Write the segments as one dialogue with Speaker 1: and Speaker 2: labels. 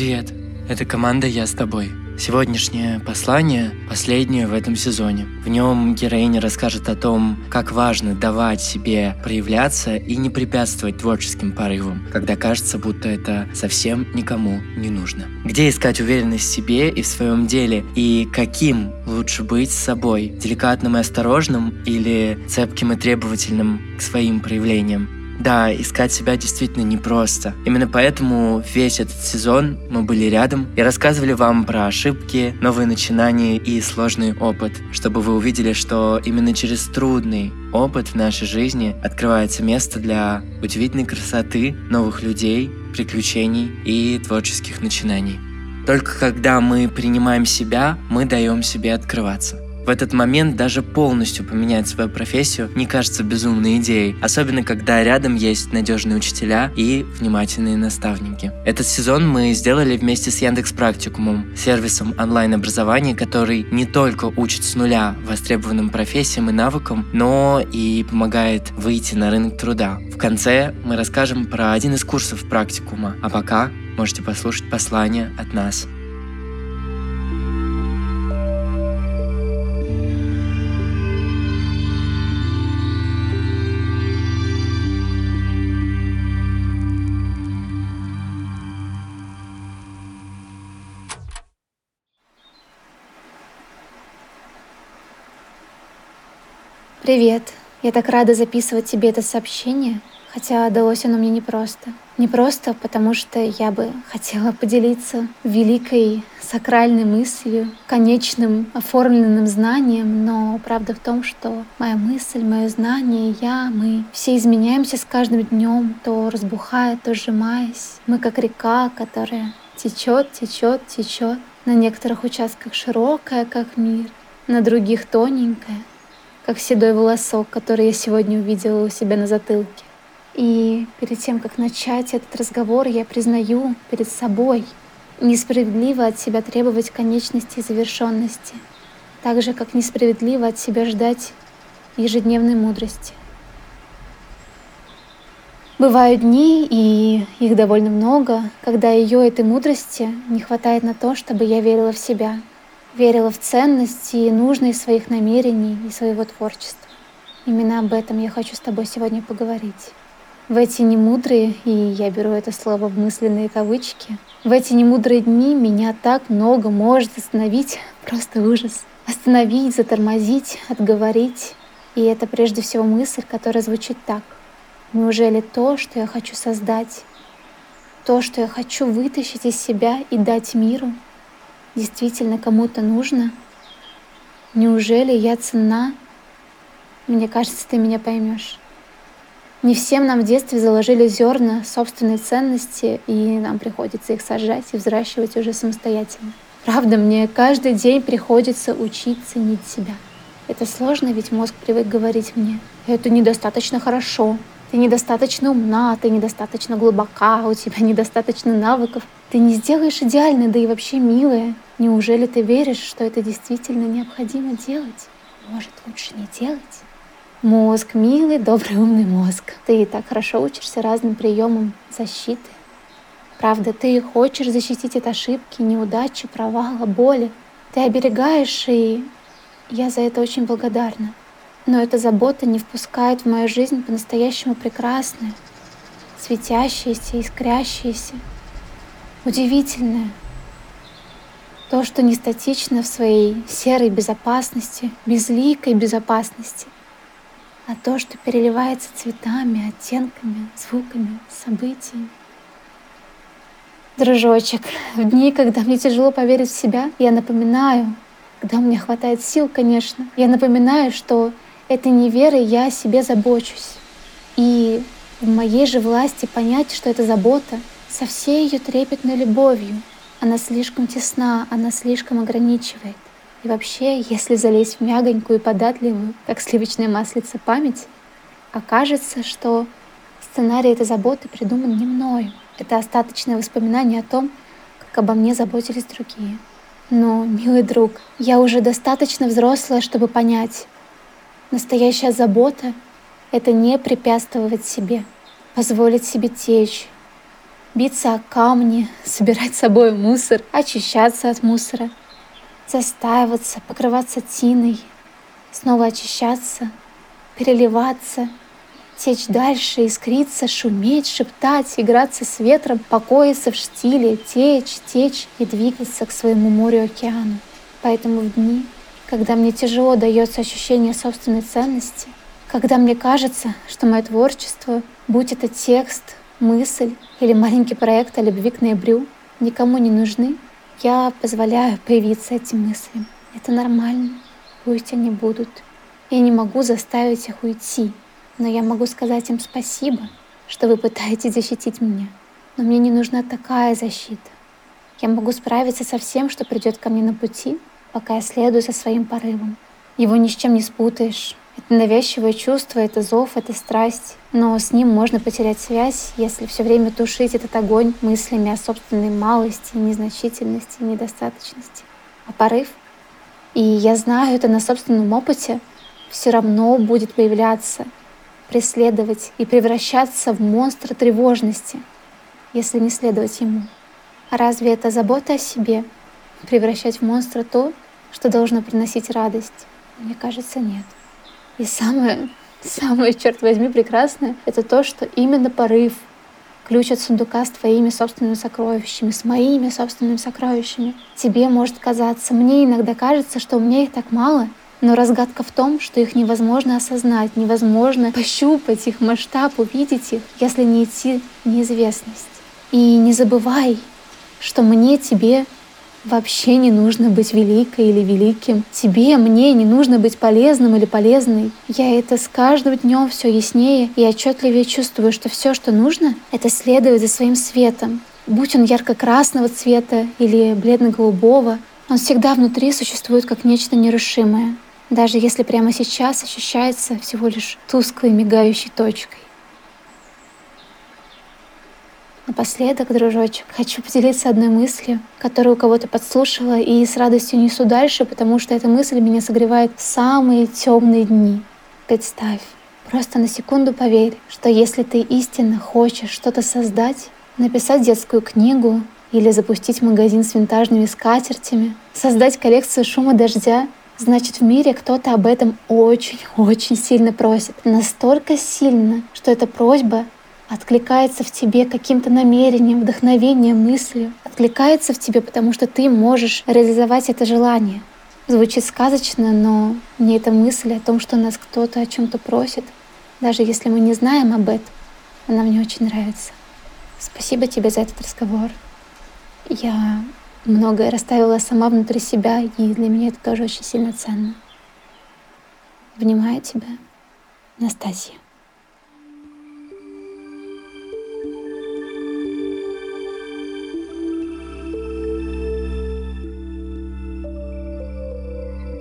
Speaker 1: Привет, это команда «Я с тобой». Сегодняшнее послание последнее в этом сезоне. В нем героиня расскажет о том, как важно давать себе проявляться и не препятствовать творческим порывам, когда кажется, будто это совсем никому не нужно. Где искать уверенность в себе и в своем деле, и каким лучше быть с собой, деликатным и осторожным или цепким и требовательным к своим проявлениям. Да, искать себя действительно непросто. Именно поэтому весь этот сезон мы были рядом и рассказывали вам про ошибки, новые начинания и сложный опыт, чтобы вы увидели, что именно через трудный опыт в нашей жизни открывается место для удивительной красоты, новых людей, приключений и творческих начинаний. Только когда мы принимаем себя, мы даем себе открываться. В этот момент даже полностью поменять свою профессию не кажется безумной идеей, особенно когда рядом есть надежные учителя и внимательные наставники. Этот сезон мы сделали вместе с Яндекс Практикумом, сервисом онлайн-образования, который не только учит с нуля востребованным профессиям и навыкам, но и помогает выйти на рынок труда. В конце мы расскажем про один из курсов практикума, а пока можете послушать послание от нас.
Speaker 2: Привет. Я так рада записывать тебе это сообщение, хотя далось оно мне непросто. Непросто, потому что я бы хотела поделиться великой сакральной мыслью, конечным оформленным знанием, но правда в том, что моя мысль, мое знание, я, мы все изменяемся с каждым днем, то разбухая, то сжимаясь. Мы как река, которая течет, течет, течет. На некоторых участках широкая, как мир, на других тоненькая, как седой волосок, который я сегодня увидела у себя на затылке. И перед тем, как начать этот разговор, я признаю перед собой несправедливо от себя требовать конечности и завершенности, так же, как несправедливо от себя ждать ежедневной мудрости. Бывают дни, и их довольно много, когда ее этой мудрости не хватает на то, чтобы я верила в себя, верила в ценности и нужность своих намерений и своего творчества. Именно об этом я хочу с тобой сегодня поговорить. В эти немудрые, и я беру это слово в мысленные кавычки, в эти немудрые дни меня так много может остановить, просто ужас. Остановить, затормозить, отговорить. И это прежде всего мысль, которая звучит так. Неужели то, что я хочу создать, то, что я хочу вытащить из себя и дать миру, действительно кому-то нужно? Неужели я ценна? Мне кажется, ты меня поймешь. Не всем нам в детстве заложили зерна собственной ценности, и нам приходится их сажать и взращивать уже самостоятельно. Правда, мне каждый день приходится учить ценить себя. Это сложно, ведь мозг привык говорить мне, это недостаточно хорошо, ты недостаточно умна, ты недостаточно глубока, у тебя недостаточно навыков. Ты не сделаешь идеально, да и вообще милая. Неужели ты веришь, что это действительно необходимо делать? Может, лучше не делать? Мозг, милый, добрый, умный мозг. Ты и так хорошо учишься разным приемам защиты. Правда, ты хочешь защитить от ошибки, неудачи, провала, боли. Ты оберегаешь, и я за это очень благодарна. Но эта забота не впускает в мою жизнь по-настоящему прекрасное, светящееся, искрящееся, удивительное. То, что не статично в своей серой безопасности, безликой безопасности, а то, что переливается цветами, оттенками, звуками, событиями. Дружочек, в дни, когда мне тяжело поверить в себя, я напоминаю, когда у меня хватает сил, конечно, я напоминаю, что этой неверой я о себе забочусь. И в моей же власти понять, что эта забота со всей ее трепетной любовью. Она слишком тесна, она слишком ограничивает. И вообще, если залезть в мягонькую и податливую, как сливочное маслице, память, окажется, что сценарий этой заботы придуман не мною. Это остаточное воспоминание о том, как обо мне заботились другие. Но, милый друг, я уже достаточно взрослая, чтобы понять, Настоящая забота — это не препятствовать себе, позволить себе течь, биться о камни, собирать с собой мусор, очищаться от мусора, застаиваться, покрываться тиной, снова очищаться, переливаться, течь дальше, искриться, шуметь, шептать, играться с ветром, покоиться в штиле, течь, течь и двигаться к своему морю-океану. Поэтому в дни, когда мне тяжело дается ощущение собственной ценности, когда мне кажется, что мое творчество, будь это текст, мысль или маленький проект о любви к ноябрю, никому не нужны, я позволяю появиться этим мыслям. Это нормально, пусть они будут. Я не могу заставить их уйти, но я могу сказать им спасибо, что вы пытаетесь защитить меня. Но мне не нужна такая защита. Я могу справиться со всем, что придет ко мне на пути, пока я следую за своим порывом. Его ни с чем не спутаешь. Это навязчивое чувство, это зов, это страсть. Но с ним можно потерять связь, если все время тушить этот огонь мыслями о собственной малости, незначительности, недостаточности. А порыв? И я знаю это на собственном опыте, все равно будет появляться, преследовать и превращаться в монстра тревожности, если не следовать ему. А разве это забота о себе? Превращать в монстра то, что должно приносить радость? Мне кажется, нет. И самое, самое, черт возьми, прекрасное, это то, что именно порыв, ключ от сундука с твоими собственными сокровищами, с моими собственными сокровищами. Тебе может казаться, мне иногда кажется, что у меня их так мало, но разгадка в том, что их невозможно осознать, невозможно пощупать их масштаб, увидеть их, если не идти в неизвестность. И не забывай, что мне, тебе вообще не нужно быть великой или великим. Тебе, мне не нужно быть полезным или полезной. Я это с каждым днем все яснее и отчетливее чувствую, что все, что нужно, это следовать за своим светом. Будь он ярко-красного цвета или бледно-голубого, он всегда внутри существует как нечто нерушимое даже если прямо сейчас ощущается всего лишь тусклой мигающей точкой. Напоследок, дружочек, хочу поделиться одной мыслью, которую у кого-то подслушала и с радостью несу дальше, потому что эта мысль меня согревает в самые темные дни. Представь, просто на секунду поверь, что если ты истинно хочешь что-то создать, написать детскую книгу или запустить магазин с винтажными скатертями, создать коллекцию шума дождя значит в мире кто-то об этом очень-очень сильно просит. Настолько сильно, что эта просьба откликается в тебе каким-то намерением, вдохновением, мыслью. Откликается в тебе, потому что ты можешь реализовать это желание. Звучит сказочно, но мне эта мысль о том, что нас кто-то о чем-то просит, даже если мы не знаем об этом, она мне очень нравится. Спасибо тебе за этот разговор. Я многое расставила сама внутри себя, и для меня это тоже очень сильно ценно. Внимаю тебя, Настасья.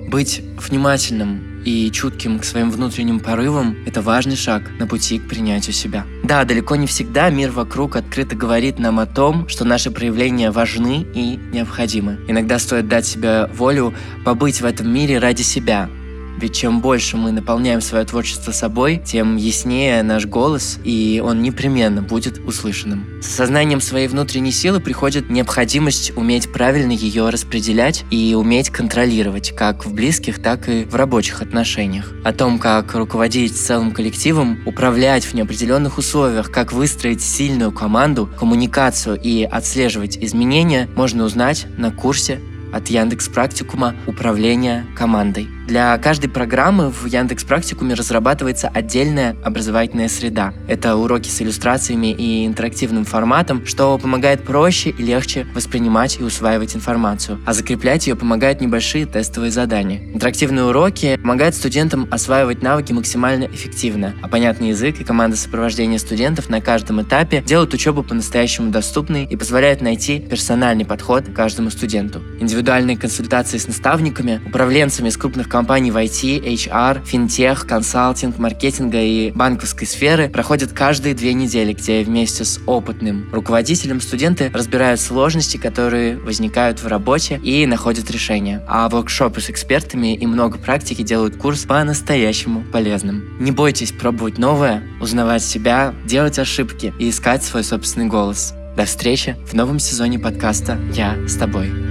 Speaker 1: Быть внимательным и чутким к своим внутренним порывам – это важный шаг на пути к принятию себя. Да, далеко не всегда мир вокруг открыто говорит нам о том, что наши проявления важны и необходимы. Иногда стоит дать себе волю побыть в этом мире ради себя, ведь чем больше мы наполняем свое творчество собой, тем яснее наш голос, и он непременно будет услышанным. С сознанием своей внутренней силы приходит необходимость уметь правильно ее распределять и уметь контролировать, как в близких, так и в рабочих отношениях. О том, как руководить целым коллективом, управлять в неопределенных условиях, как выстроить сильную команду, коммуникацию и отслеживать изменения, можно узнать на курсе от Яндекс Практикума «Управление командой». Для каждой программы в Яндекс Практикуме разрабатывается отдельная образовательная среда. Это уроки с иллюстрациями и интерактивным форматом, что помогает проще и легче воспринимать и усваивать информацию, а закреплять ее помогают небольшие тестовые задания. Интерактивные уроки помогают студентам осваивать навыки максимально эффективно, а понятный язык и команда сопровождения студентов на каждом этапе делают учебу по-настоящему доступной и позволяют найти персональный подход каждому студенту. Индивидуальные консультации с наставниками, управленцами из крупных компаний компаний в IT, HR, финтех, консалтинг, маркетинга и банковской сферы проходят каждые две недели, где вместе с опытным руководителем студенты разбирают сложности, которые возникают в работе и находят решения. А воркшопы с экспертами и много практики делают курс по-настоящему полезным. Не бойтесь пробовать новое, узнавать себя, делать ошибки и искать свой собственный голос. До встречи в новом сезоне подкаста «Я с тобой».